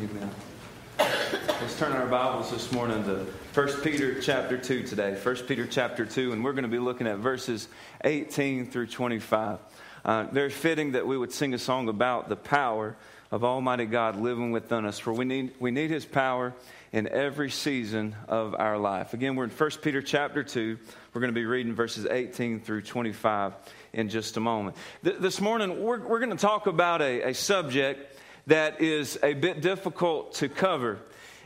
Amen. Let's turn our Bibles this morning to 1 Peter chapter 2 today. 1 Peter chapter 2, and we're going to be looking at verses 18 through 25. Uh, very fitting that we would sing a song about the power of Almighty God living within us, for we need, we need His power in every season of our life. Again, we're in 1 Peter chapter 2. We're going to be reading verses 18 through 25 in just a moment. Th- this morning, we're, we're going to talk about a, a subject that is a bit difficult to cover,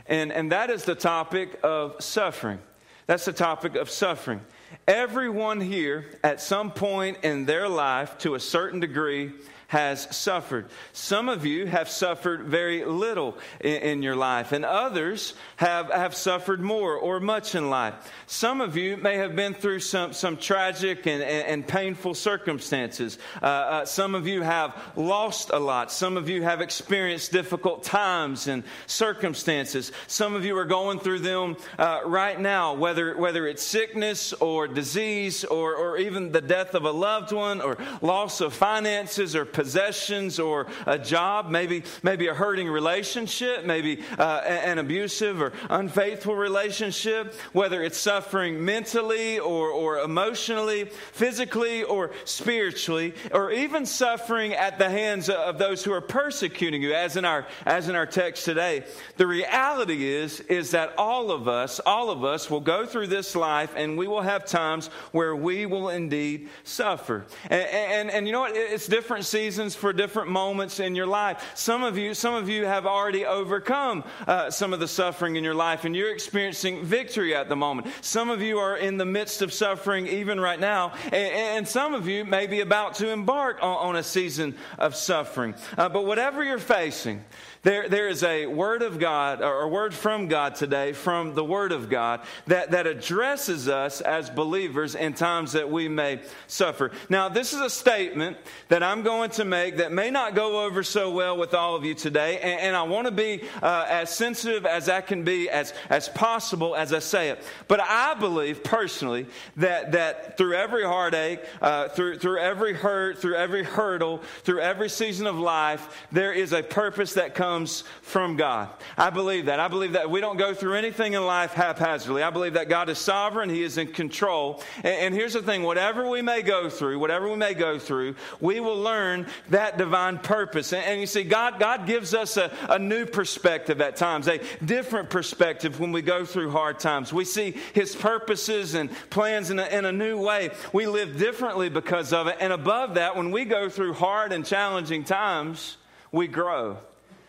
and, and that is the topic of suffering. That's the topic of suffering. Everyone here, at some point in their life, to a certain degree, has suffered. Some of you have suffered very little in, in, your life, and others have, have suffered more or much in life. Some of you may have been through some, some tragic and, and, and painful circumstances. Uh, uh, some of you have lost a lot. Some of you have experienced difficult times and circumstances. Some of you are going through them uh, right now, whether, whether it's sickness or disease or, or even the death of a loved one or loss of finances or possessions or a job, maybe, maybe a hurting relationship, maybe uh, an abusive or unfaithful relationship, whether it's suffering mentally or, or emotionally, physically or spiritually, or even suffering at the hands of those who are persecuting you, as in our, as in our text today. The reality is, is that all of us, all of us will go through this life and we will have times where we will indeed suffer. And, and, and you know what? It's different seasons seasons for different moments in your life. Some of you, some of you have already overcome uh, some of the suffering in your life, and you're experiencing victory at the moment. Some of you are in the midst of suffering even right now, and, and some of you may be about to embark on, on a season of suffering. Uh, but whatever you're facing, there, there is a word of God, or a word from God today, from the word of God, that, that addresses us as believers in times that we may suffer. Now, this is a statement that I'm going to make that may not go over so well with all of you today, and, and I want to be uh, as sensitive as I can be, as, as possible as I say it. But I believe personally that, that through every heartache, uh, through, through every hurt, through every hurdle, through every season of life, there is a purpose that comes comes from God. I believe that. I believe that we don't go through anything in life haphazardly. I believe that God is sovereign, He is in control. And, and here's the thing whatever we may go through, whatever we may go through, we will learn that divine purpose. And, and you see, God, God gives us a, a new perspective at times, a different perspective when we go through hard times. We see His purposes and plans in a, in a new way. We live differently because of it. And above that, when we go through hard and challenging times, we grow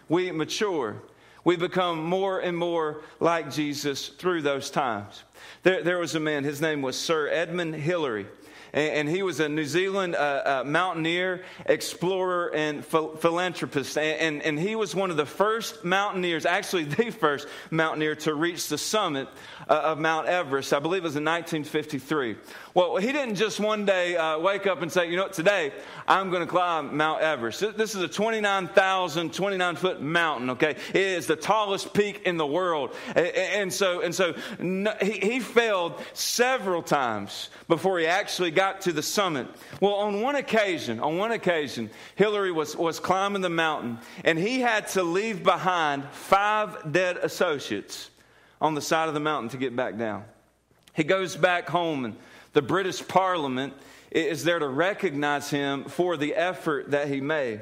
we mature. We become more and more like Jesus through those times. There, there was a man, his name was Sir Edmund Hillary and, he was a New Zealand uh, uh, mountaineer, explorer, and philanthropist. And, and, he was one of the first mountaineers, actually the first mountaineer to reach the summit uh, of Mount Everest. I believe it was in 1953. Well, he didn't just one day uh, wake up and say, you know what, today I'm going to climb Mount Everest. This is a 29,000, 29 foot mountain, okay? It is the tallest peak in the world. And so, and so he, he failed several times before he actually got to the summit. Well, on one occasion, on one occasion, Hillary was, was climbing the mountain and he had to leave behind five dead associates on the side of the mountain to get back down. He goes back home and the British Parliament is there to recognize him for the effort that he made.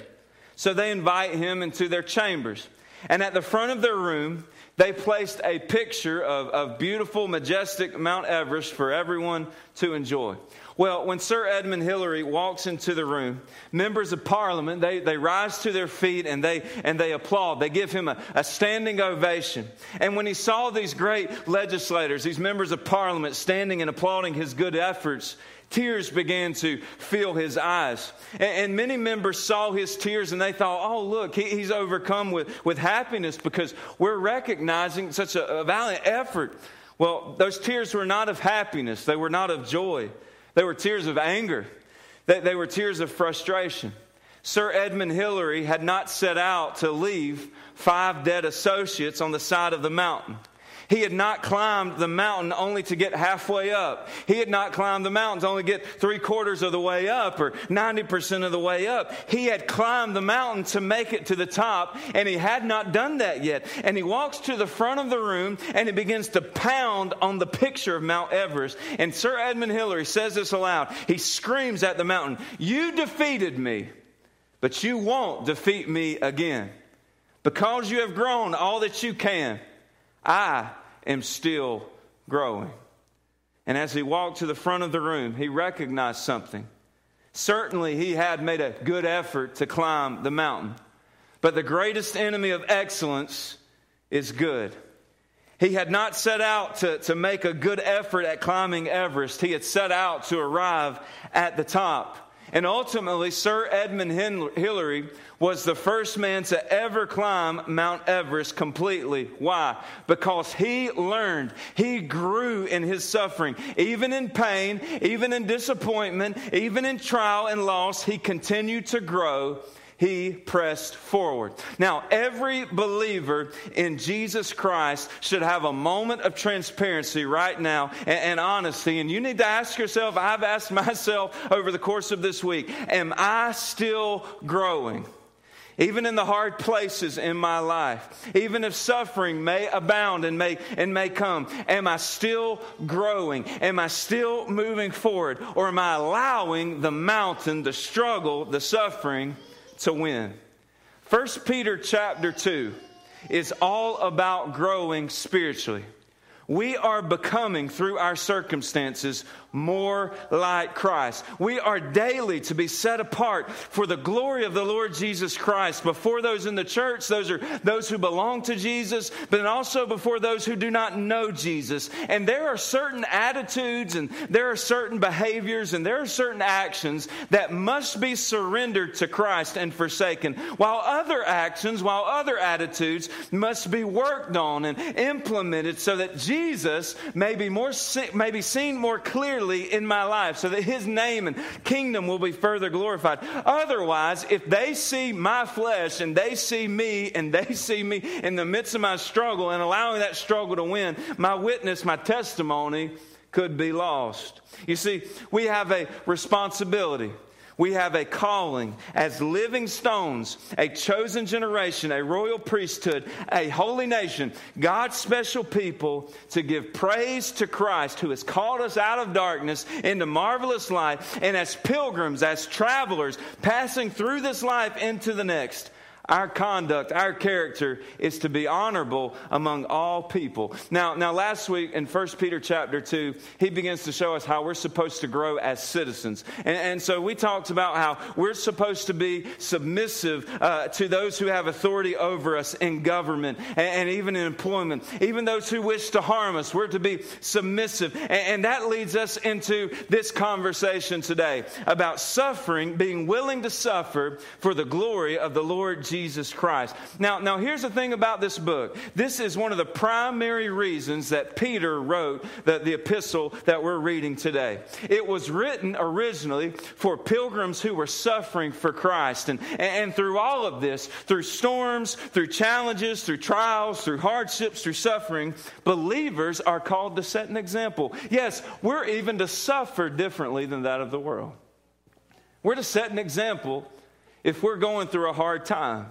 So they invite him into their chambers. And at the front of their room, they placed a picture of, of beautiful, majestic Mount Everest for everyone to enjoy. Well, when Sir Edmund Hillary walks into the room, members of parliament, they, they rise to their feet and they, and they applaud. They give him a, a standing ovation. And when he saw these great legislators, these members of parliament standing and applauding his good efforts, tears began to fill his eyes. And, and, many members saw his tears and they thought, oh, look, he, he's overcome with, with happiness because we're recognizing such a, a valiant effort. Well, those tears were not of happiness, they were not of joy. They were tears of anger, they, they were tears of frustration. Sir Edmund Hillary had not set out to leave five dead associates on the side of the mountain. He had not climbed the mountain only to get halfway up. He had not climbed the mountains only get three quarters of the way up or 90% of the way up. He had climbed the mountain to make it to the top, and he had not done that yet. And he walks to the front of the room and he begins to pound on the picture of Mount Everest. And Sir Edmund Hillary says this aloud. He screams at the mountain, You defeated me, but you won't defeat me again. Because you have grown all that you can, I am still growing. And as he walked to the front of the room, he recognized something. Certainly, he had made a good effort to climb the mountain. But the greatest enemy of excellence is good. He had not set out to, to make a good effort at climbing Everest. He had set out to arrive at the top. And ultimately, Sir Edmund Hillary was the first man to ever climb Mount Everest completely. Why? Because he learned, he grew in his suffering. Even in pain, even in disappointment, even in trial and loss, he continued to grow he pressed forward. Now, every believer in Jesus Christ should have a moment of transparency right now and, and, honesty. And you need to ask yourself, I've asked myself over the course of this week, am I still growing? Even in the hard places in my life, even if suffering may abound and may, and may come, am I still growing? Am I still moving forward? Or am I allowing the mountain, the struggle, the suffering to win. 1 Peter chapter 2 is all about growing spiritually. We are becoming, through our circumstances, more like Christ. We are daily to be set apart for the glory of the Lord Jesus Christ before those in the church, those are those who belong to Jesus, but also before those who do not know Jesus. And there are certain attitudes and there are certain behaviors and there are certain actions that must be surrendered to Christ and forsaken, while other actions, while other attitudes must be worked on and implemented so that Jesus may be more may be seen more clearly in my life so that his name and kingdom will be further glorified. Otherwise, if they see my flesh and they see me and they see me in the midst of my struggle and allowing that struggle to win, my witness, my testimony could be lost. You see, we have a responsibility. We have a calling as living stones, a chosen generation, a royal priesthood, a holy nation, God's special people to give praise to Christ who has called us out of darkness into marvelous light. And as pilgrims, as travelers, passing through this life into the next, our conduct, our character is to be honorable among all people. Now, now last week in 1 Peter chapter 2, he begins to show us how we're supposed to grow as citizens. And, and so we talked about how we're supposed to be submissive uh, to those who have authority over us in government and, and, even in employment. Even those who wish to harm us, we're to be submissive. And, and that leads us into this conversation today about suffering, being willing to suffer for the glory of the Lord Jesus Christ. Now, now here's the thing about this book. This is one of the primary reasons that Peter wrote the, the epistle that we're reading today. It was written originally for pilgrims who were suffering for Christ. And, and through all of this, through storms, through challenges, through trials, through hardships, through suffering, believers are called to set an example. Yes, we're even to suffer differently than that of the world. We're to set an example if we're going through a hard time.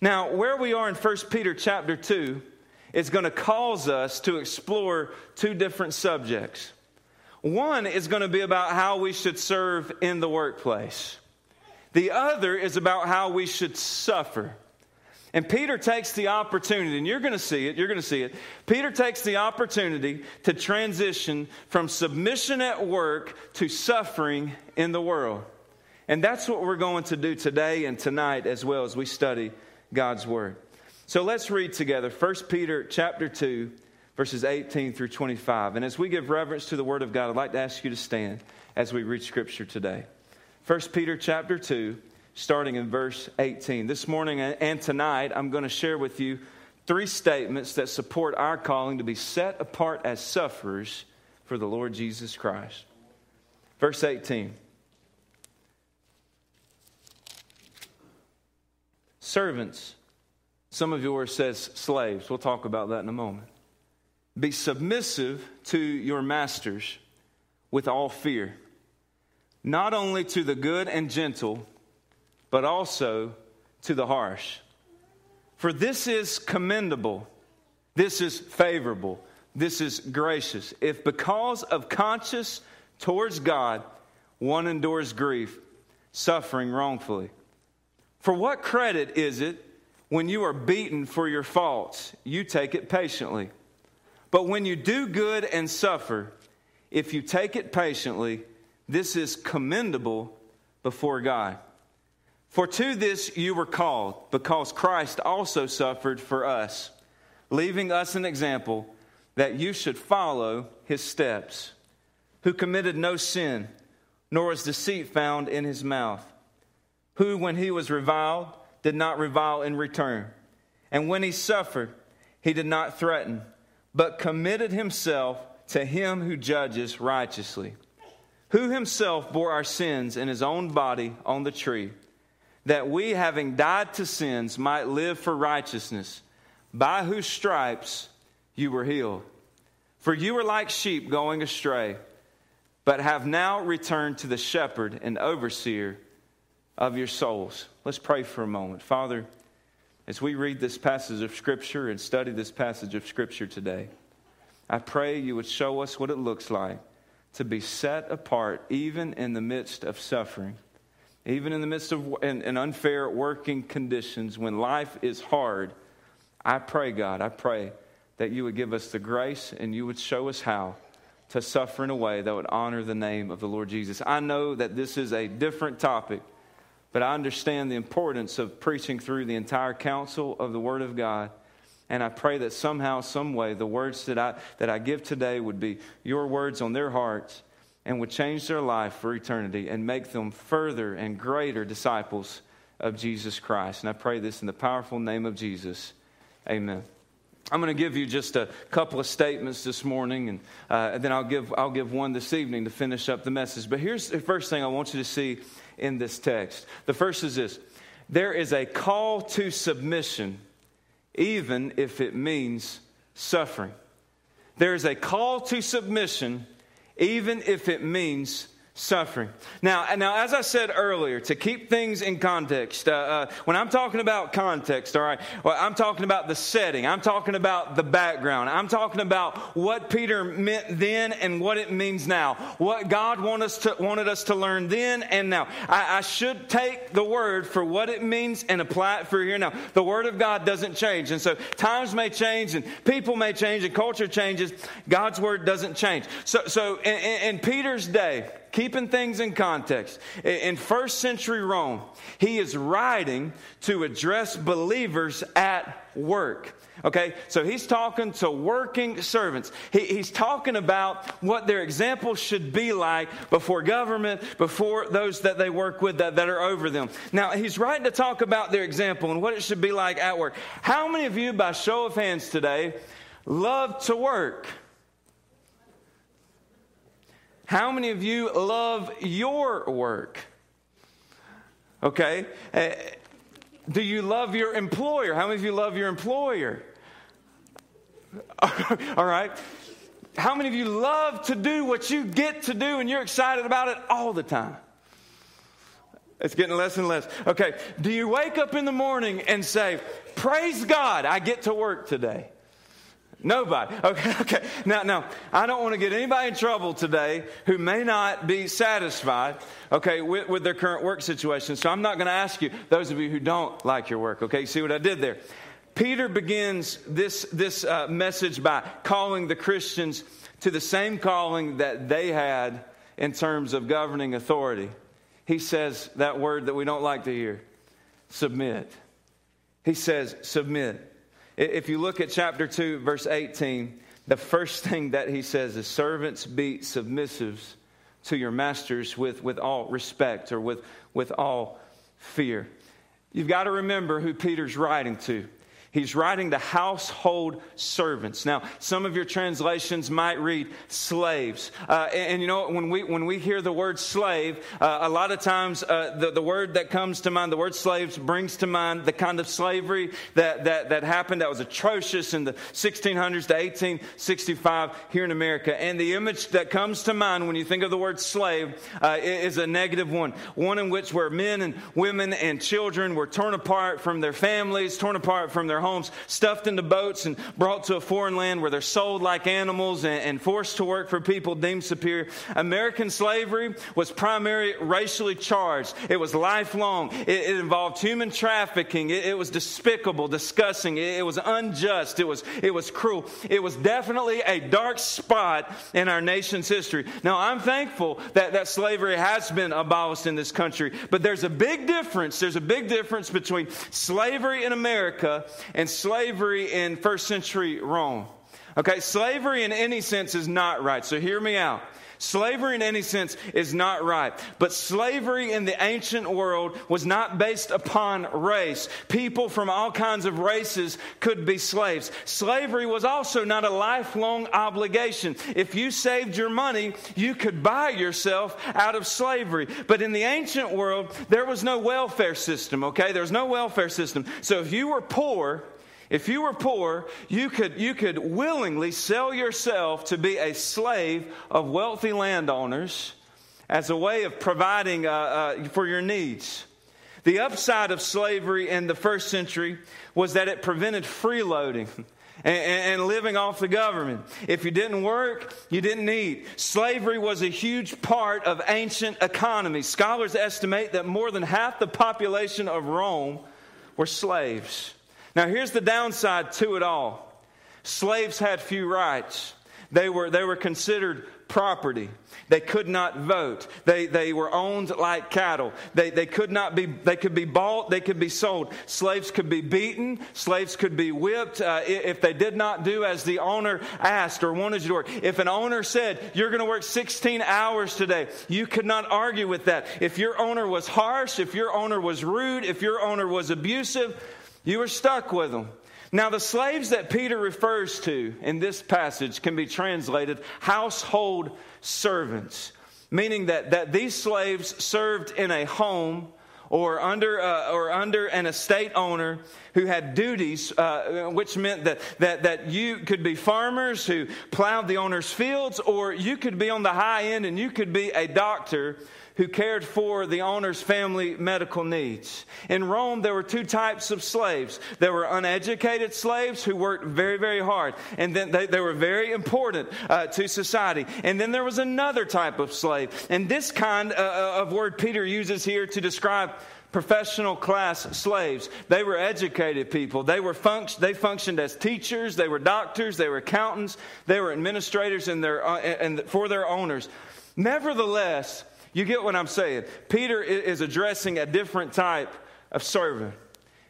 Now, where we are in 1 Peter chapter 2 is going to cause us to explore two different subjects. One is going to be about how we should serve in the workplace. The other is about how we should suffer. And Peter takes the opportunity, and you're going to see it, you're going to see it. Peter takes the opportunity to transition from submission at work to suffering in the world. And that's what we're going to do today and tonight as well as we study God's word. So let's read together 1 Peter chapter 2 verses 18 through 25. And as we give reverence to the word of God, I'd like to ask you to stand as we read scripture today. 1 Peter chapter 2 starting in verse 18. This morning and tonight I'm going to share with you three statements that support our calling to be set apart as sufferers for the Lord Jesus Christ. Verse 18. Servants. Some of yours says slaves. We'll talk about that in a moment. be submissive to your masters with all fear, not only to the good and gentle, but also to the harsh. For this is commendable, this is favorable, this is gracious. If because of conscience towards God one endures grief, suffering wrongfully. For what credit is it when you are beaten for your faults? You take it patiently. But when you do good and suffer, if you take it patiently, this is commendable before God. For to this you were called, because Christ also suffered for us, leaving us an example that you should follow his steps, who committed no sin, nor was deceit found in his mouth, who, when he was reviled, did not revile in return, and when he suffered, he did not threaten but committed himself to him who judges righteously, who himself bore our sins in his own body on the tree, that we, having died to sins, might live for righteousness, by whose stripes you were healed. For you were like sheep going astray, but have now returned to the shepherd and overseer of your souls. Let's pray for a moment. Father, as we read this passage of Scripture and study this passage of Scripture today, I pray you would show us what it looks like to be set apart even in the midst of suffering, even in the midst of in, in unfair working conditions when life is hard. I pray, God, I pray that you would give us the grace and you would show us how to suffer in a way that would honor the name of the Lord Jesus. I know that this is a different topic but I understand the importance of preaching through the entire counsel of the Word of God. And I pray that somehow, some way, the words that I, that I give today would be your words on their hearts and would change their life for eternity and make them further and greater disciples of Jesus Christ. And I pray this in the powerful name of Jesus. Amen. I'm going to give you just a couple of statements this morning, and, uh, and then I'll give, I'll give one this evening to finish up the message. But here's the first thing I want you to see in this text. The first is this there is a call to submission, even if it means suffering. There is a call to submission, even if it means suffering. Now, now, as I said earlier, to keep things in context, uh, uh, when I'm talking about context, all right, well, I'm talking about the setting, I'm talking about the background, I'm talking about what Peter meant then and what it means now, what God want us to, wanted us to learn then and now. I, I should take the word for what it means and apply it for here now. The word of God doesn't change, and so times may change, and people may change, and culture changes. God's word doesn't change. So, so in, in Peter's day keeping things in context, in first century Rome, he is writing to address believers at work. Okay, so he's talking to working servants. He, he's talking about what their example should be like before government, before those that they work with that, that are over them. Now, he's writing to talk about their example and what it should be like at work. How many of you, by show of hands today, love to work? How many of you love your work? Okay. Uh, do you love your employer? How many of you love your employer? All right. How many of you love to do what you get to do and you're excited about it all the time? It's getting less and less. Okay. Do you wake up in the morning and say, Praise God, I get to work today? Nobody. Okay, okay. Now, now, I don't want to get anybody in trouble today who may not be satisfied, okay, with, with their current work situation. So I'm not going to ask you, those of you who don't like your work, okay, see what I did there? Peter begins this, this uh, message by calling the Christians to the same calling that they had in terms of governing authority. He says that word that we don't like to hear submit. He says, submit. If you look at chapter 2, verse 18, the first thing that he says is, Servants, be submissives to your masters with, with all respect or with, with all fear. You've got to remember who Peter's writing to. He's writing to household servants. Now, some of your translations might read slaves. Uh, and, and, you know, when we, when we hear the word slave, uh, a lot of times uh, the, the word that comes to mind, the word slaves, brings to mind the kind of slavery that, that, that happened that was atrocious in the 1600s to 1865 here in America. And the image that comes to mind when you think of the word slave uh, is a negative one. One in which where men and women and children were torn apart from their families, torn apart from their homes, stuffed into boats and brought to a foreign land where they're sold like animals and, and forced to work for people deemed superior. American slavery was primarily racially charged. It was lifelong. It, it involved human trafficking. It, it was despicable, disgusting. It, it was unjust. It was, it was cruel. It was definitely a dark spot in our nation's history. Now, I'm thankful that, that slavery has been abolished in this country, but there's a big difference. There's a big difference between slavery in America and slavery in first century Rome. Okay, slavery in any sense is not right. So hear me out. Slavery in any sense is not right. But slavery in the ancient world was not based upon race. People from all kinds of races could be slaves. Slavery was also not a lifelong obligation. If you saved your money, you could buy yourself out of slavery. But in the ancient world, there was no welfare system, okay? There was no welfare system. So if you were poor, if you were poor, you could, you could willingly sell yourself to be a slave of wealthy landowners as a way of providing uh, uh, for your needs. The upside of slavery in the first century was that it prevented freeloading. And, and, living off the government. If you didn't work, you didn't eat. Slavery was a huge part of ancient economy. Scholars estimate that more than half the population of Rome were slaves. Now, here's the downside to it all slaves had few rights, they were, they were considered property. They could not vote. They, they were owned like cattle. They, they could not be, they could be bought, they could be sold. Slaves could be beaten. Slaves could be whipped uh, if they did not do as the owner asked or wanted you to work. If an owner said, you're going to work 16 hours today, you could not argue with that. If your owner was harsh, if your owner was rude, if your owner was abusive, you were stuck with them. Now, the slaves that Peter refers to in this passage can be translated household servants, meaning that, that these slaves served in a home or under, uh, or under an estate owner who had duties, uh, which meant that, that, that you could be farmers who plowed the owner's fields, or you could be on the high end and you could be a doctor who cared for the owner's family medical needs. In Rome, there were two types of slaves. There were uneducated slaves who worked very, very hard, and then they, they were very important uh, to society. And then there was another type of slave. And this kind uh, uh of word Peter uses here to describe professional class slaves. They were educated people. They were they functioned as teachers, they were doctors, they were accountants, they were administrators in their, uh, and for their owners. Nevertheless, you get what I'm saying? Peter is addressing a different type of servant.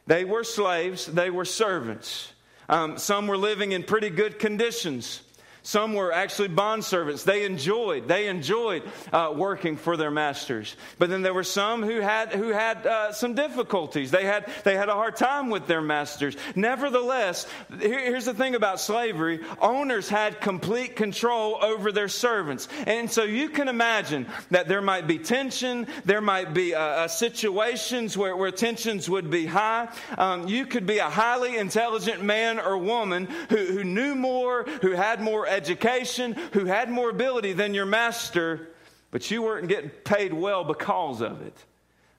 They were slaves, they were servants. Um, some were living in pretty good conditions. Some were actually bond servants. They enjoyed, they enjoyed uh, working for their masters. But then there were some who had, who had uh, some difficulties. They had, they had a hard time with their masters. Nevertheless, here, here's the thing about slavery owners had complete control over their servants. And so you can imagine that there might be tension, there might be uh, uh situations where, where tensions would be high. Um, you could be a highly intelligent man or woman who, who knew more, who had more education, who had more ability than your master, but you weren't getting paid well because of it.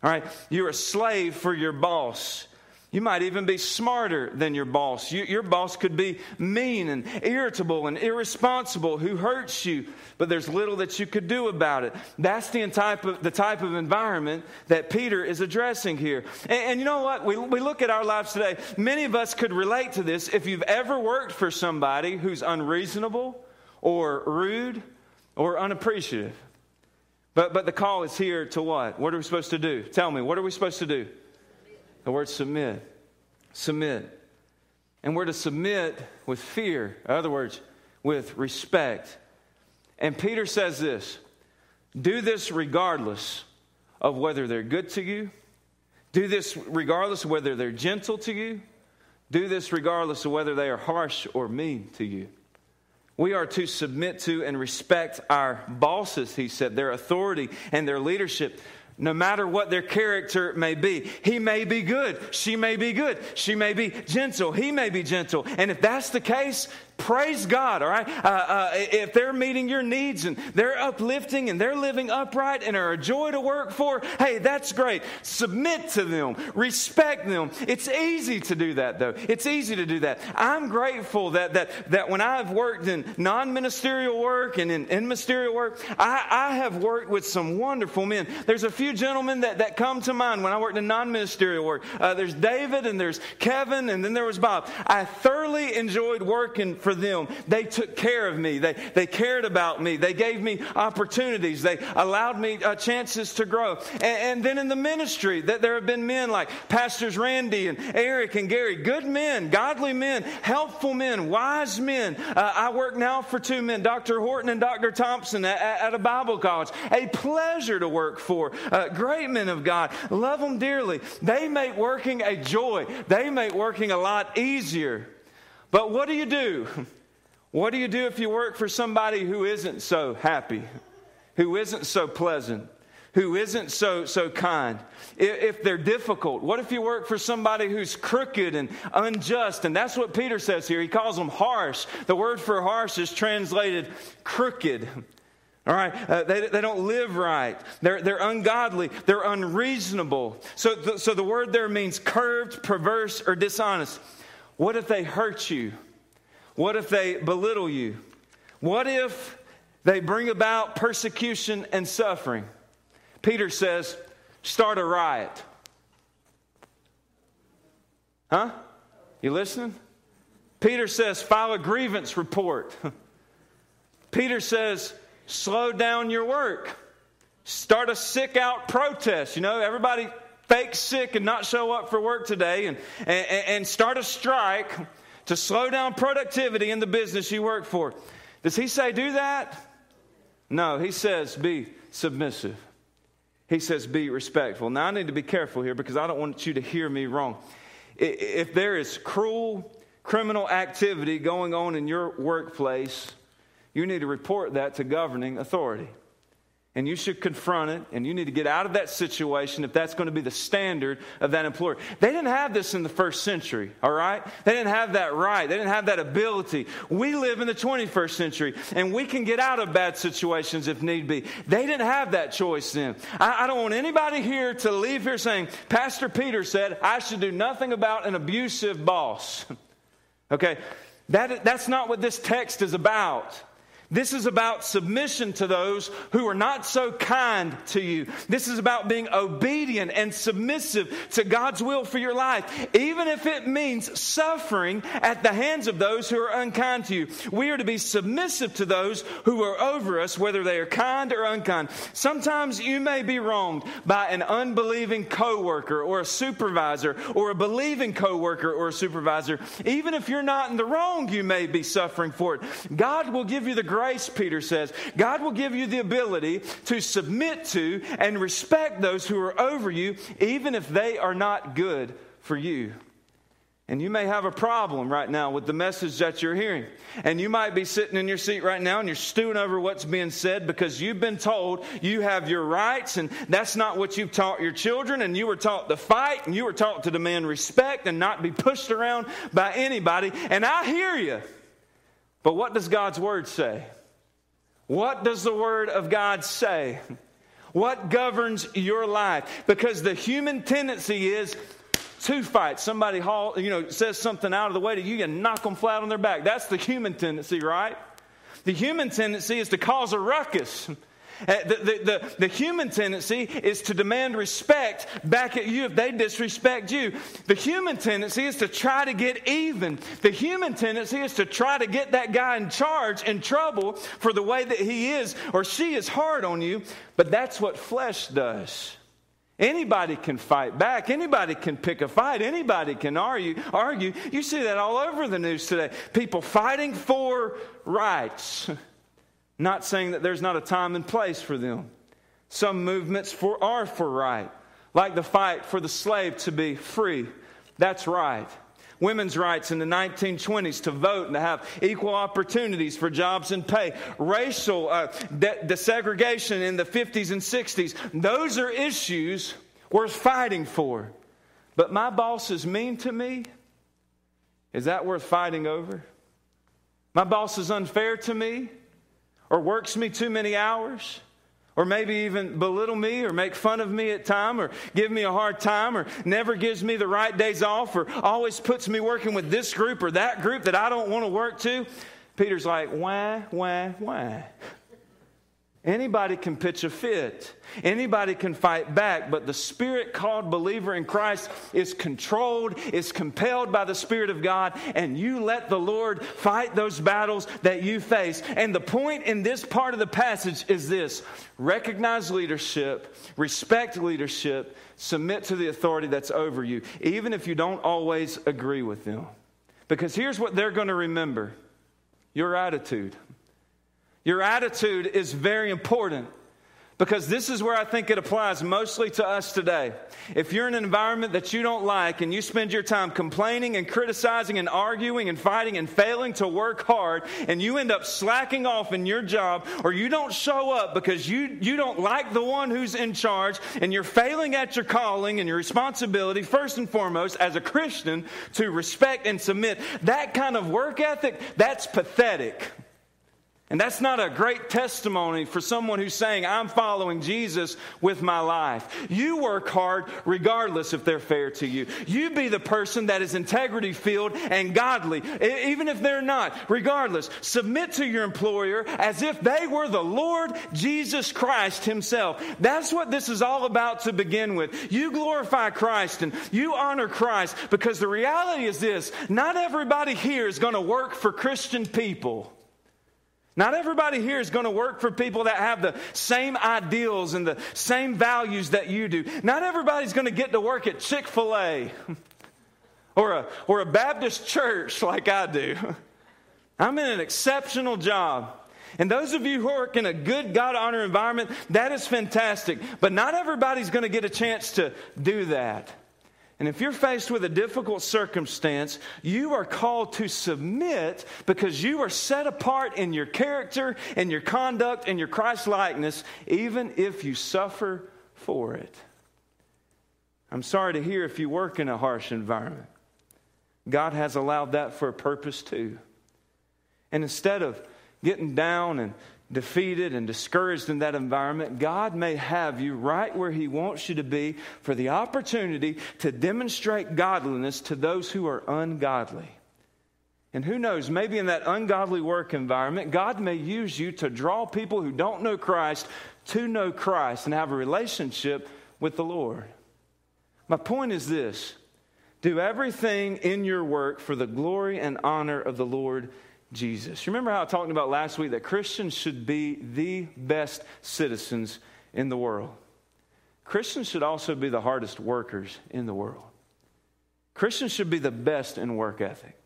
All right? You're a slave for your boss. You might even be smarter than your boss. You, your boss could be mean and irritable and irresponsible who hurts you, but there's little that you could do about it. That's the type of, the type of environment that Peter is addressing here. And, and you know what? We, we look at our lives today. Many of us could relate to this. If you've ever worked for somebody who's unreasonable or rude or unappreciative. But, but the call is here to what? What are we supposed to do? Tell me, what are we supposed to do? The word submit. Submit. And we're to submit with fear. In other words, with respect. And Peter says this do this regardless of whether they're good to you, do this regardless of whether they're gentle to you, Do this regardless of whether they are harsh or mean to you. We are to submit to and respect our bosses, he said, their authority and their leadership no matter what their character may be. He may be good. She may be good. She may be gentle. He may be gentle. And if that's the case, Praise God, all right? Uh, uh, if they're meeting your needs and they're uplifting and they're living upright and are a joy to work for, hey, that's great. Submit to them, respect them. It's easy to do that, though. It's easy to do that. I'm grateful that, that, that when I've worked in non ministerial work and in, in ministerial work, I, I have worked with some wonderful men. There's a few gentlemen that, that come to mind when I worked in non ministerial work. Uh, there's David and there's Kevin and then there was Bob. I thoroughly enjoyed working for them. They took care of me. They, they cared about me. They gave me opportunities. They allowed me uh, chances to grow. And, and, then in the ministry, that there have been men like Pastors Randy and Eric and Gary, good men, godly men, helpful men, wise men. Uh, I work now for two men, Dr. Horton and Dr. Thompson at, at a Bible college. A pleasure to work for. Uh, great men of God. Love them dearly. They make working a joy. They make working a lot easier. But what do you do? What do you do if you work for somebody who isn't so happy, who isn't so pleasant, who isn't so, so kind? If they're difficult, what if you work for somebody who's crooked and unjust? And that's what Peter says here. He calls them harsh. The word for harsh is translated crooked. All right, uh, they, they don't live right. They're, they're ungodly. They're unreasonable. So, so the word there means curved, perverse, or dishonest. What if they hurt you? What if they belittle you? What if they bring about persecution and suffering? Peter says, start a riot. Huh? You listening? Peter says, file a grievance report. Peter says, slow down your work. Start a sick out protest. You know, everybody fake sick and not show up for work today and, and, and start a strike to slow down productivity in the business you work for. Does he say do that? No, he says be submissive. He says be respectful. Now, I need to be careful here because I don't want you to hear me wrong. If there is cruel criminal activity going on in your workplace, you need to report that to governing authority and you should confront it and you need to get out of that situation if that's going to be the standard of that employer. They didn't have this in the first century all right? They didn't have that right. They didn't have that ability. We live in the 21st century and we can get out of bad situations if need be. They didn't have that choice then. I, I don't want anybody here to leave here saying pastor peter said i should do nothing about an abusive boss. Okay? That, that's not what this text is about this is about submission to those who are not so kind to you. This is about being obedient and submissive to God's will for your life, even if it means suffering at the hands of those who are unkind to you. We are to be submissive to those who are over us, whether they are kind or unkind. Sometimes you may be wronged by an unbelieving coworker or a supervisor or a believing coworker or a supervisor. Even if you're not in the wrong, you may be suffering for it. God will give you the grace grace, Peter says, God will give you the ability to submit to and respect those who are over you, even if they are not good for you. And you may have a problem right now with the message that you're hearing. And you might be sitting in your seat right now and you're stewing over what's being said because you've been told you have your rights and that's not what you've taught your children. And you were taught to fight and you were taught to demand respect and not be pushed around by anybody. And I hear you. But what does God's word say? What does the word of God say? What governs your life? Because the human tendency is to fight. Somebody haul, you know, says something out of the way to you and knock them flat on their back. That's the human tendency, right? The human tendency is to cause a ruckus. Uh, the, the, the, the, human tendency is to demand respect back at you if they disrespect you. The human tendency is to try to get even. The human tendency is to try to get that guy in charge in trouble for the way that he is or she is hard on you. But that's what flesh does. Anybody can fight back. Anybody can pick a fight. Anybody can argue. Argue. You see that all over the news today. People fighting for rights. Not saying that there's not a time and place for them. Some movements for, are for right, like the fight for the slave to be free. That's right. women's rights in the 1920s to vote and to have equal opportunities for jobs and pay, racial uh, de- desegregation in the 50s and 60s. Those are issues worth fighting for. But my boss is mean to me. Is that worth fighting over? My boss is unfair to me or works me too many hours or maybe even belittle me or make fun of me at time or give me a hard time or never gives me the right days off or always puts me working with this group or that group that I don't want to work to. Peter's like, why, why, why? Anybody can pitch a fit. Anybody can fight back, but the spirit called believer in Christ is controlled, is compelled by the Spirit of God, and you let the Lord fight those battles that you face. And the point in this part of the passage is this recognize leadership, respect leadership, submit to the authority that's over you, even if you don't always agree with them. Because here's what they're going to remember your attitude. Your attitude is very important because this is where I think it applies mostly to us today. If you're in an environment that you don't like and you spend your time complaining and criticizing and arguing and fighting and failing to work hard and you end up slacking off in your job or you don't show up because you, you don't like the one who's in charge and you're failing at your calling and your responsibility, first and foremost, as a Christian, to respect and submit, that kind of work ethic, that's pathetic. And that's not a great testimony for someone who's saying, I'm following Jesus with my life. You work hard regardless if they're fair to you. You be the person that is integrity filled and godly, even if they're not. Regardless, submit to your employer as if they were the Lord Jesus Christ Himself. That's what this is all about to begin with. You glorify Christ and you honor Christ because the reality is this not everybody here is going to work for Christian people. Not everybody here is going to work for people that have the same ideals and the same values that you do. Not everybody's going to get to work at Chick fil A or a, or a Baptist church like I do. I'm in an exceptional job. And those of you who work in a good God honor environment, that is fantastic. But not everybody's going to get a chance to do that. And if you're faced with a difficult circumstance, you are called to submit because you are set apart in your character and your conduct and your Christ likeness, even if you suffer for it. I'm sorry to hear if you work in a harsh environment. God has allowed that for a purpose too. And instead of getting down and defeated and discouraged in that environment, God may have you right where He wants you to be for the opportunity to demonstrate godliness to those who are ungodly. And who knows, maybe in that ungodly work environment, God may use you to draw people who don't know Christ to know Christ and have a relationship with the Lord. My point is this do everything in your work for the glory and honor of the Lord Jesus. Remember how I talked about last week that Christians should be the best citizens in the world? Christians should also be the hardest workers in the world. Christians should be the best in work ethic.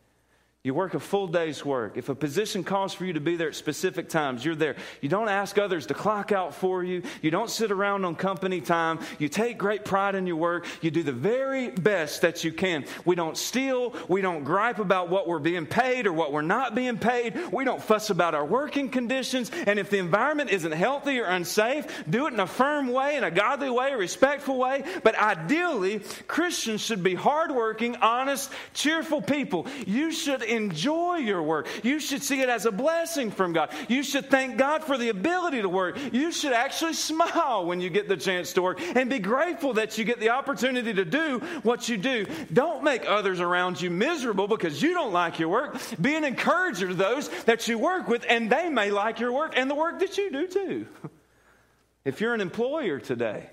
You work a full day's work. If a position calls for you to be there at specific times, you're there. You don't ask others to clock out for you. You don't sit around on company time. You take great pride in your work. You do the very best that you can. We don't steal. We don't gripe about what we're being paid or what we're not being paid. We don't fuss about our working conditions. And if the environment isn't healthy or unsafe, do it in a firm way, in a godly way, a respectful way. But ideally, Christians should be hardworking, honest, cheerful people. You should enjoy your work. You should see it as a blessing from God. You should thank God for the ability to work. You should actually smile when you get the chance to work and be grateful that you get the opportunity to do what you do. Don't make others around you miserable because you don't like your work. Be an encourager to those that you work with, and they may like your work and the work that you do too. If you're an employer today,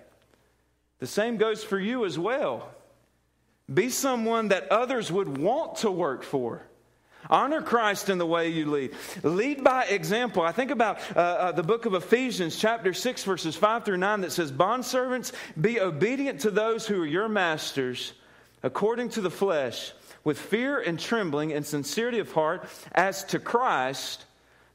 the same goes for you as well. Be someone that others would want to work for. Honor Christ in the way you lead. Lead by example. I think about uh, uh, the book of Ephesians, chapter 6, verses 5 through 9, that says, Bondservants, be obedient to those who are your masters according to the flesh, with fear and trembling and sincerity of heart, as to Christ,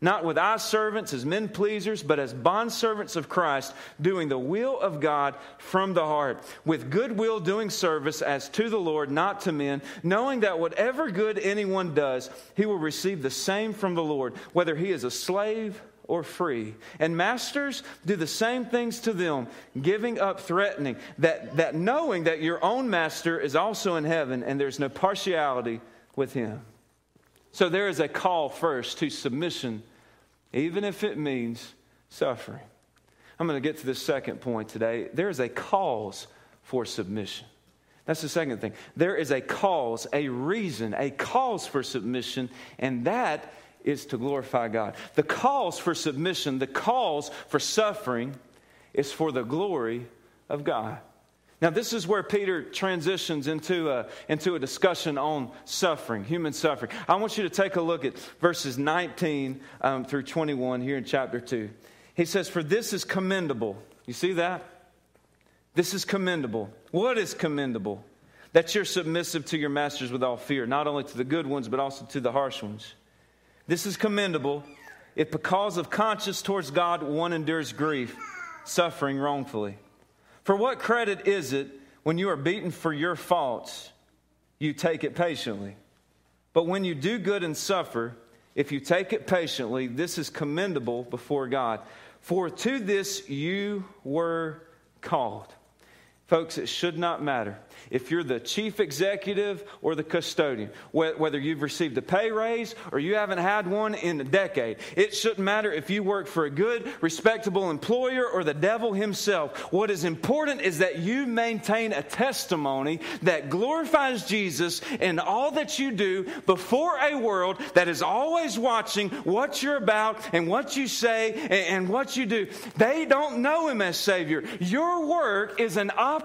not with eye servants as men pleasers, but as bondservants of Christ, doing the will of God from the heart, with good will doing service as to the Lord, not to men, knowing that whatever good anyone does, he will receive the same from the Lord, whether he is a slave or free. And masters, do the same things to them, giving up threatening, that, that knowing that your own master is also in heaven and there's no partiality with him. So there is a call first to submission even if it means suffering. I'm going to get to the second point today. There is a cause for submission. That's the second thing. There is a cause, a reason, a cause for submission, and that is to glorify God. The cause for submission, the cause for suffering is for the glory of God. Now, this is where Peter transitions into a, into a discussion on suffering, human suffering. I want you to take a look at verses 19 um, through 21 here in chapter 2. He says, For this is commendable. You see that? This is commendable. What is commendable? That you're submissive to your masters with all fear, not only to the good ones, but also to the harsh ones. This is commendable if, because of conscience towards God, one endures grief, suffering wrongfully. For what credit is it when you are beaten for your faults, you take it patiently? But when you do good and suffer, if you take it patiently, this is commendable before God. For to this you were called. Folks, it should not matter if you're the chief executive or the custodian, whether you've received a pay raise or you haven't had one in a decade. It shouldn't matter if you work for a good, respectable employer or the devil himself. What is important is that you maintain a testimony that glorifies Jesus in all that you do before a world that is always watching what you're about and what you say and what you do. They don't know him as Savior. Your work is an opportunity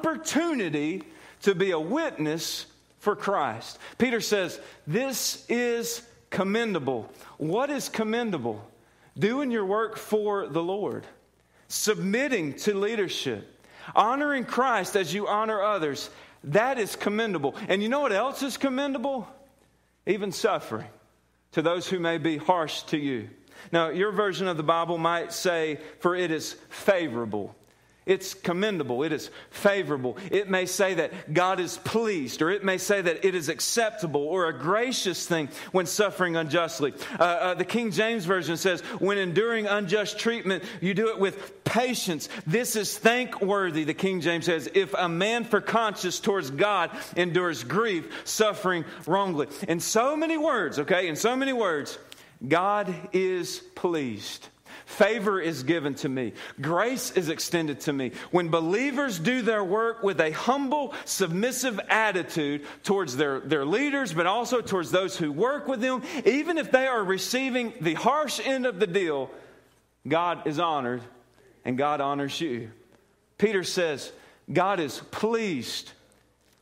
to be a witness for Christ. Peter says, This is commendable. What is commendable? Doing your work for the Lord, submitting to leadership, honoring Christ as you honor others. That is commendable. And you know what else is commendable? Even suffering to those who may be harsh to you. Now, your version of the Bible might say, For it is favorable it's commendable. It is favorable. It may say that God is pleased, or it may say that it is acceptable or a gracious thing when suffering unjustly. Uh, uh, the King James Version says, when enduring unjust treatment, you do it with patience. This is thankworthy, the King James says, if a man for conscience towards God endures grief, suffering wrongly. In so many words, okay, in so many words, God is pleased. Favor is given to me. Grace is extended to me. When believers do their work with a humble, submissive attitude towards their, their leaders, but also towards those who work with them, even if they are receiving the harsh end of the deal, God is honored and God honors you. Peter says, God is pleased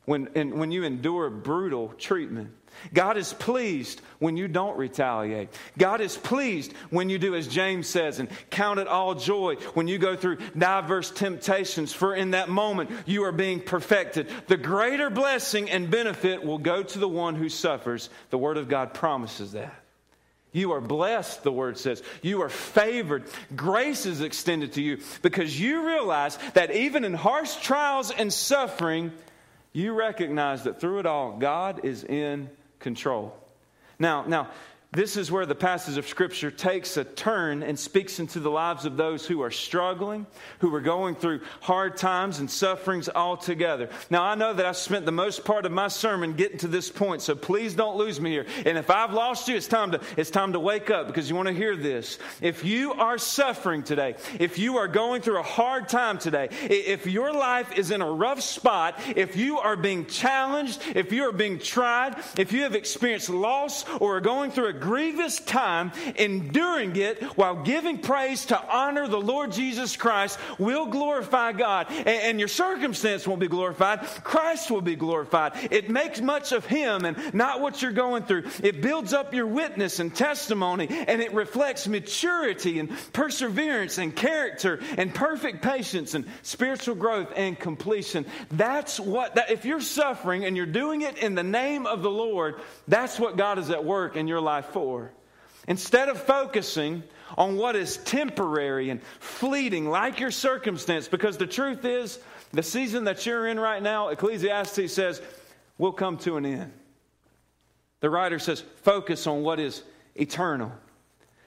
when, when you endure brutal treatment. God is pleased when you don't retaliate. God is pleased when you do as James says and count it all joy when you go through diverse temptations, for in that moment you are being perfected. The greater blessing and benefit will go to the one who suffers. The Word of God promises that. You are blessed, the word says. You are favored. Grace is extended to you because you realize that even in harsh trials and suffering, you recognize that through it all, God is in control. Now, now, this is where the passage of Scripture takes a turn and speaks into the lives of those who are struggling, who are going through hard times and sufferings altogether. Now, I know that I've spent the most part of my sermon getting to this point, so please don't lose me here. And if I've lost you, it's time to, it's time to wake up because you want to hear this. If you are suffering today, if you are going through a hard time today, if your life is in a rough spot, if you are being challenged, if you are being tried, if you have experienced loss or are going through a grievous time, enduring it while giving praise to honor the Lord Jesus Christ will glorify God. And, and your circumstance won't be glorified, Christ will be glorified. It makes much of Him and not what you're going through. It builds up your witness and testimony, and it reflects maturity and perseverance and character and perfect patience and spiritual growth and completion. That's what, that, if you're suffering and you're doing it in the name of the Lord, that's what God is at work in your life for. Instead of focusing on what is temporary and fleeting, like your circumstance, because the truth is, the season that you're in right now, Ecclesiastes says, will come to an end. The writer says, focus on what is eternal.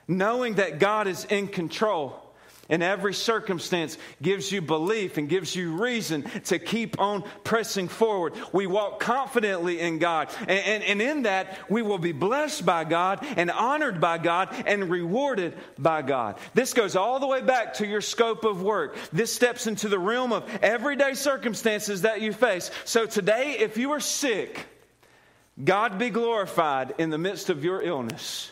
Knowing that God is in control in every circumstance gives you belief and gives you reason to keep on pressing forward. We walk confidently in God. And, and, and, in that, we will be blessed by God and honored by God and rewarded by God. This goes all the way back to your scope of work. This steps into the realm of everyday circumstances that you face. So today, if you are sick, God be glorified in the midst of your illness.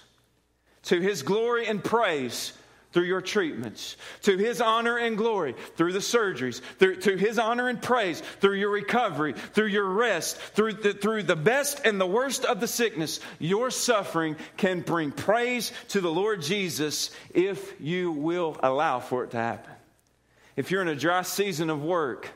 To his glory and praise through your treatments, to His honor and glory through the surgeries, through, to His honor and praise through your recovery, through your rest, through the, through the best and the worst of the sickness. Your suffering can bring praise to the Lord Jesus if you will allow for it to happen. If you're in a dry season of work,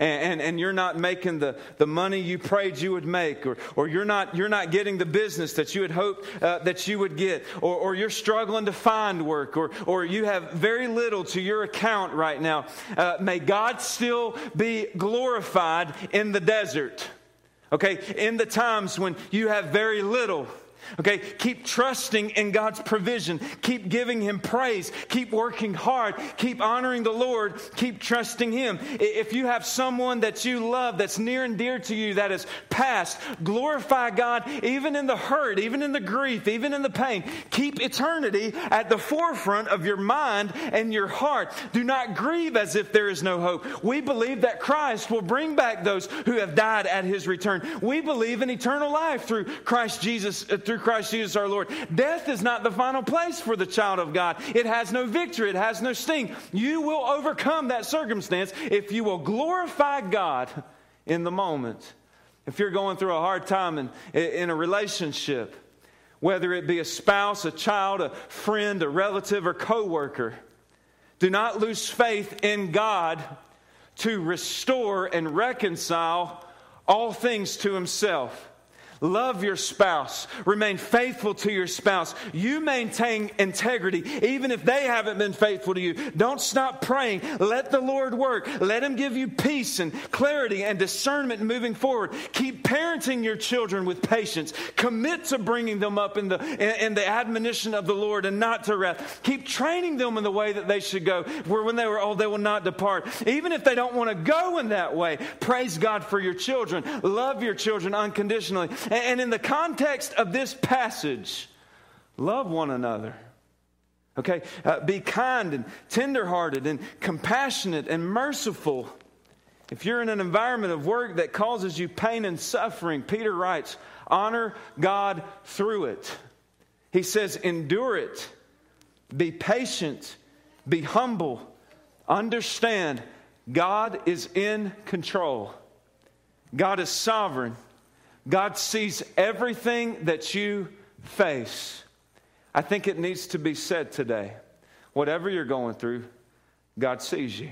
and, and, and, you're not making the, the money you prayed you would make, or, or you're, not, you're not getting the business that you had hoped uh, that you would get, or, or you're struggling to find work, or, or you have very little to your account right now, uh, may God still be glorified in the desert. Okay, in the times when you have very little. Okay, keep trusting in God's provision. Keep giving Him praise. Keep working hard. Keep honoring the Lord. Keep trusting Him. If you have someone that you love that's near and dear to you that is past, glorify God even in the hurt, even in the grief, even in the pain. Keep eternity at the forefront of your mind and your heart. Do not grieve as if there is no hope. We believe that Christ will bring back those who have died at His return. We believe in eternal life through Christ Jesus, uh, Christ Jesus our Lord. Death is not the final place for the child of God. It has no victory, it has no sting. You will overcome that circumstance if you will glorify God in the moment. If you're going through a hard time in, in a relationship, whether it be a spouse, a child, a friend, a relative, or coworker, do not lose faith in God to restore and reconcile all things to Himself. Love your spouse. Remain faithful to your spouse. You maintain integrity even if they haven't been faithful to you. Don't stop praying. Let the Lord work. Let Him give you peace and clarity and discernment moving forward. Keep parenting your children with patience. Commit to bringing them up in the, in, the admonition of the Lord and not to wrath. Keep training them in the way that they should go, where when they were old, they will not depart. Even if they don't want to go in that way, praise God for your children. Love your children unconditionally. And in the context of this passage, love one another. Okay? Uh, be kind and tenderhearted and compassionate and merciful. If you're in an environment of work that causes you pain and suffering, Peter writes, honor God through it. He says, endure it, be patient, be humble, understand God is in control, God is sovereign. God sees everything that you face. I think it needs to be said today. Whatever you're going through, God sees you.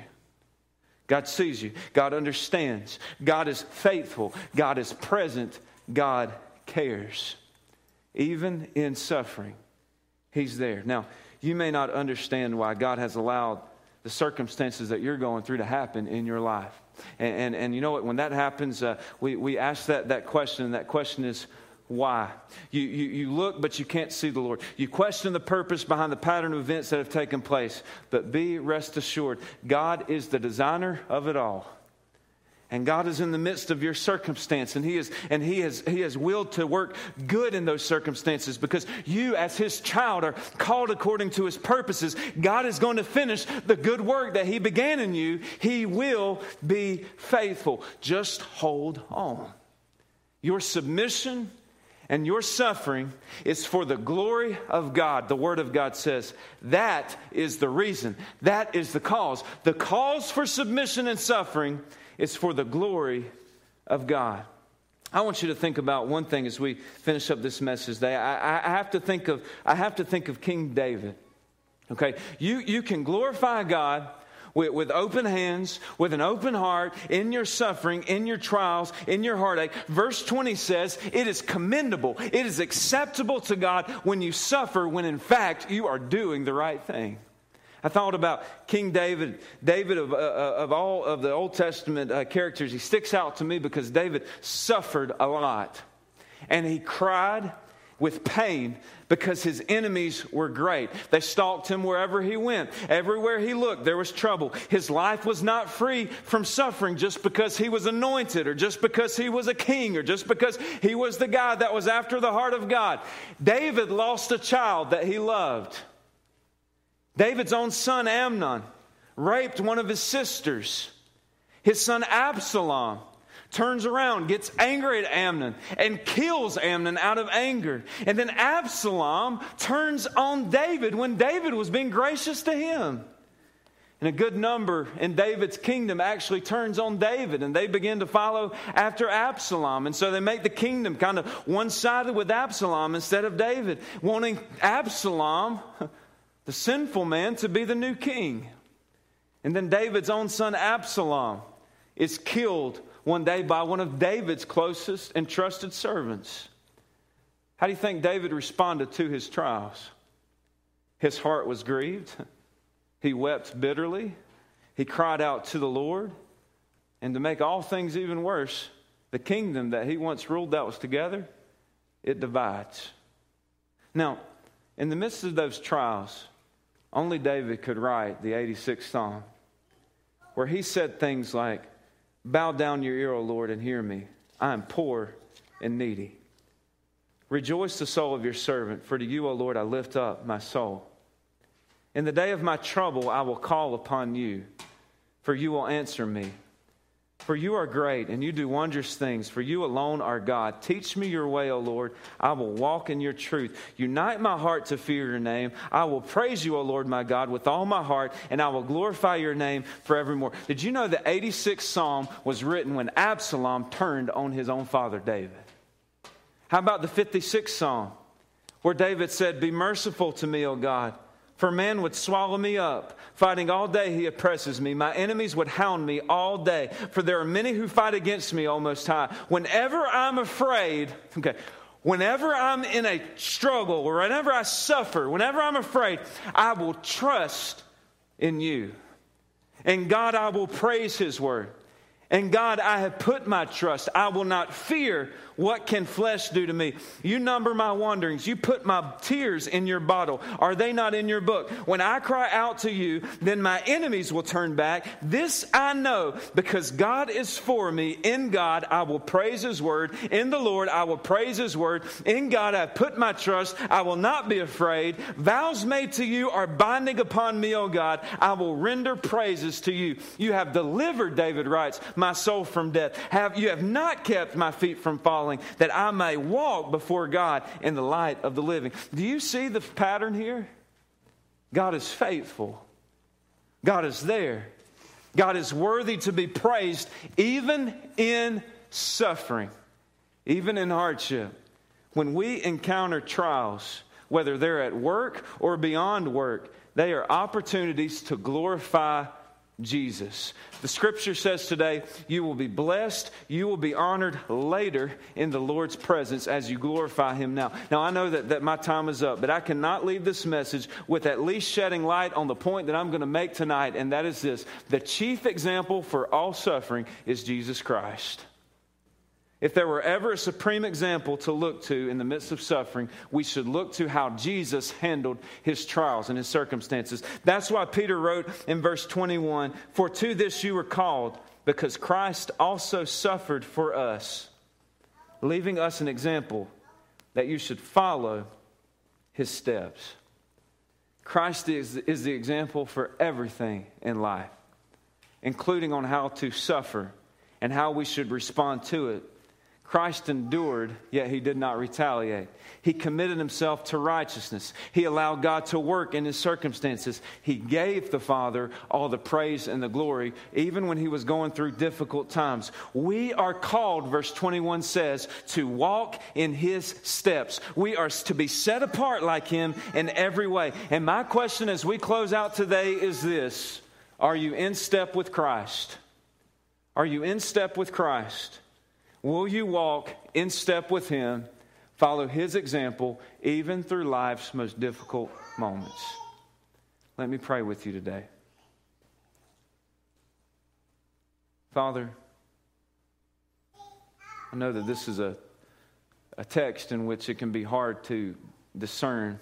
God sees you. God understands. God is faithful. God is present. God cares. Even in suffering, He's there. Now, you may not understand why God has allowed the circumstances that you're going through to happen in your life. And, and, and you know what? When that happens, uh, we, we ask that, that question, and that question is, why? You, you, you look, but you can't see the Lord. You question the purpose behind the pattern of events that have taken place. But be rest assured, God is the designer of it all. And God is in the midst of your circumstance, and He is and He has He has willed to work good in those circumstances because you, as His child, are called according to His purposes. God is going to finish the good work that He began in you. He will be faithful. Just hold on. Your submission and your suffering is for the glory of God. The Word of God says that is the reason. That is the cause. The cause for submission and suffering it's for the glory of God. I want you to think about one thing as we finish up this message today. I, I, have to think of I have to think of King David. Okay, you you can glorify God with, with, open hands, with an open heart, in your suffering, in your trials, in your heartache. Verse 20 says, It is commendable, it is acceptable to God when you suffer, when in fact you are doing the right thing. I thought about King David. David, of, uh, uh of all of the Old Testament uh, characters, he sticks out to me because David suffered a lot. And he cried with pain because his enemies were great. They stalked him wherever he went. Everywhere he looked, there was trouble. His life was not free from suffering just because he was anointed or just because he was a king or just because he was the guy that was after the heart of God. David lost a child that he loved. David's own son Amnon raped one of his sisters. His son Absalom turns around, gets angry at Amnon, and kills Amnon out of anger. And then Absalom turns on David when David was being gracious to him. And a good number in David's kingdom actually turns on David and they begin to follow after Absalom. And so they make the kingdom kind of one sided with Absalom instead of David, wanting Absalom the sinful man to be the new king. And then David's own son Absalom is killed one day by one of David's closest and trusted servants. How do you think David responded to his trials? His heart was grieved. He wept bitterly. He cried out to the Lord. And to make all things even worse, the kingdom that he once ruled that was together, it divides. Now, in the midst of those trials, only David could write the 86th Psalm, where he said things like, Bow down your ear, O Lord, and hear me. I am poor and needy. Rejoice the soul of your servant, for to you, O Lord, I lift up my soul. In the day of my trouble, I will call upon you, for you will answer me. For you are great, and you do wondrous things. For you alone are God. Teach me your way, O Lord. I will walk in your truth. Unite my heart to fear your name. I will praise you, O Lord my God, with all my heart, and I will glorify your name forevermore. Did you know the 86th Psalm was written when Absalom turned on his own father, David? How about the 56th Psalm, where David said, Be merciful to me, O God for man would swallow me up. Fighting all day, he oppresses me. My enemies would hound me all day. For there are many who fight against me, O Most High. Whenever I'm afraid, okay, whenever I'm in a struggle or whenever I suffer, whenever I'm afraid, I will trust in you. And God, I will praise his word. And God, I have put my trust. I will not fear what can flesh do to me? You number my wanderings. You put my tears in your bottle. Are they not in your book? When I cry out to you, then my enemies will turn back. This I know because God is for me. In God, I will praise His word. In the Lord, I will praise His word. In God, I put my trust. I will not be afraid. Vows made to you are binding upon me, O God. I will render praises to you. You have delivered, David writes, my soul from death. Have, you have not kept my feet from falling that I may walk before God in the light of the living. Do you see the pattern here? God is faithful, God is there. God is worthy to be praised even in suffering, even in hardship. When we encounter trials, whether they're at work or beyond work, they are opportunities to glorify Jesus. The scripture says today, you will be blessed, you will be honored later in the Lord's presence as you glorify Him now. Now, I know that, that my time is up, but I cannot leave this message with at least shedding light on the point that I'm going to make tonight, and that is this the chief example for all suffering is Jesus Christ. If there were ever a supreme example to look to in the midst of suffering, we should look to how Jesus handled his trials and his circumstances. That's why Peter wrote in verse 21 For to this you were called, because Christ also suffered for us, leaving us an example that you should follow his steps. Christ is, is the example for everything in life, including on how to suffer and how we should respond to it Christ endured, yet he did not retaliate. He committed himself to righteousness. He allowed God to work in his circumstances. He gave the Father all the praise and the glory, even when he was going through difficult times. We are called, verse 21 says, to walk in his steps. We are to be set apart like him in every way. And my question as we close out today is this Are you in step with Christ? Are you in step with Christ? Will you walk in step with Him, follow His example, even through life's most difficult moments? Let me pray with you today. Father, I know that this is a, a text in which it can be hard to discern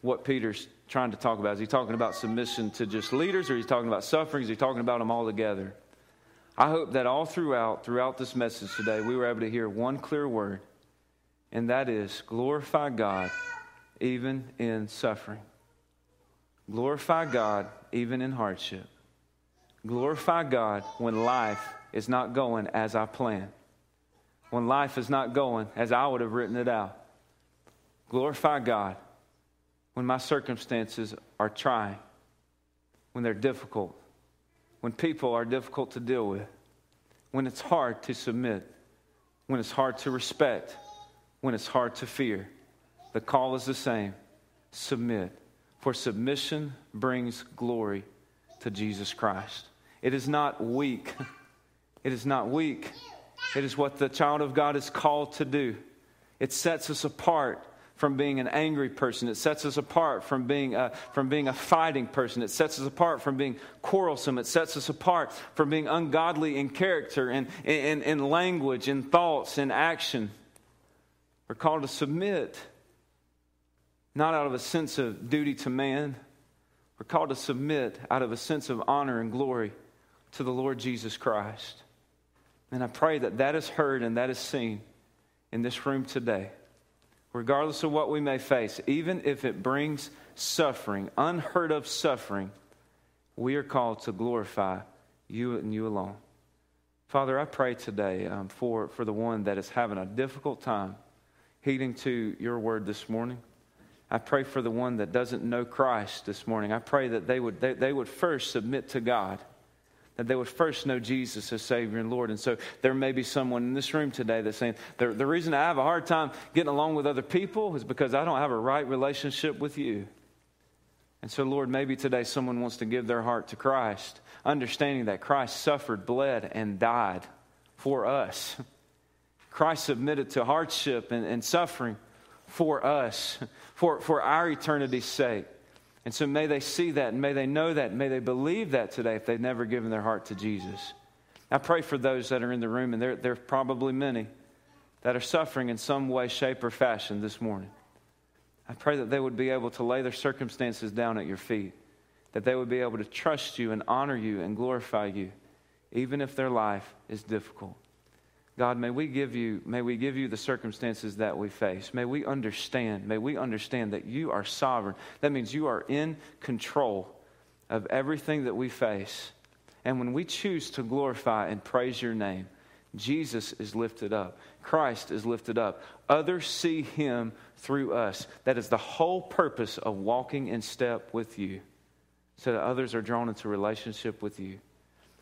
what Peter's trying to talk about. Is he talking about submission to just leaders, or is he talking about suffering? Is he talking about them all together? I hope that all throughout, throughout this message today, we were able to hear one clear word, and that is glorify God even in suffering. Glorify God even in hardship. Glorify God when life is not going as I planned, when life is not going as I would have written it out. Glorify God when my circumstances are trying, when they're difficult, when people are difficult to deal with, when it's hard to submit, when it's hard to respect, when it's hard to fear. The call is the same submit. For submission brings glory to Jesus Christ. It is not weak. It is not weak. It is what the child of God is called to do. It sets us apart from being an angry person. It sets us apart from being, a, from being a fighting person. It sets us apart from being quarrelsome. It sets us apart from being ungodly in character, in, in, in language, in thoughts, in action. We're called to submit, not out of a sense of duty to man. We're called to submit out of a sense of honor and glory to the Lord Jesus Christ. And I pray that that is heard and that is seen in this room today regardless of what we may face, even if it brings suffering, unheard of suffering, we are called to glorify you and you alone. Father, I pray today um, for, for the one that is having a difficult time heeding to your word this morning. I pray for the one that doesn't know Christ this morning. I pray that they would, they, they would first submit to God that they would first know Jesus as Savior and Lord. And so there may be someone in this room today that's saying, the, the reason I have a hard time getting along with other people is because I don't have a right relationship with you. And so, Lord, maybe today someone wants to give their heart to Christ, understanding that Christ suffered, bled, and died for us. Christ submitted to hardship and, and suffering for us, for, for our eternity's sake. And so may they see that and may they know that and may they believe that today if they've never given their heart to Jesus. I pray for those that are in the room, and there, there are probably many that are suffering in some way, shape, or fashion this morning. I pray that they would be able to lay their circumstances down at your feet, that they would be able to trust you and honor you and glorify you, even if their life is difficult. God, may we give you, may we give you the circumstances that we face. May we understand, may we understand that you are sovereign. That means you are in control of everything that we face. And when we choose to glorify and praise your name, Jesus is lifted up. Christ is lifted up. Others see him through us. That is the whole purpose of walking in step with you, so that others are drawn into relationship with you.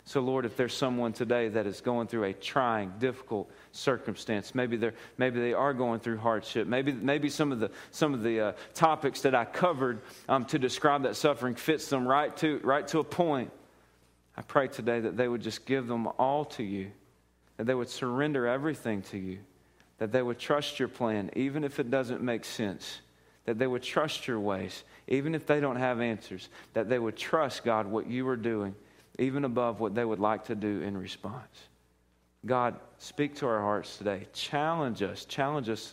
So, Lord, if there's someone today that is going through a trying, difficult circumstance, maybe they're maybe they are going through hardship. Maybe maybe some of the some of the uh, topics that I covered um, to describe that suffering fits them right to right to a point. I pray today that they would just give them all to you, that they would surrender everything to you, that they would trust your plan, even if it doesn't make sense. That they would trust your ways, even if they don't have answers. That they would trust, God, what you are doing even above what they would like to do in response. God, speak to our hearts today. Challenge us. Challenge us today.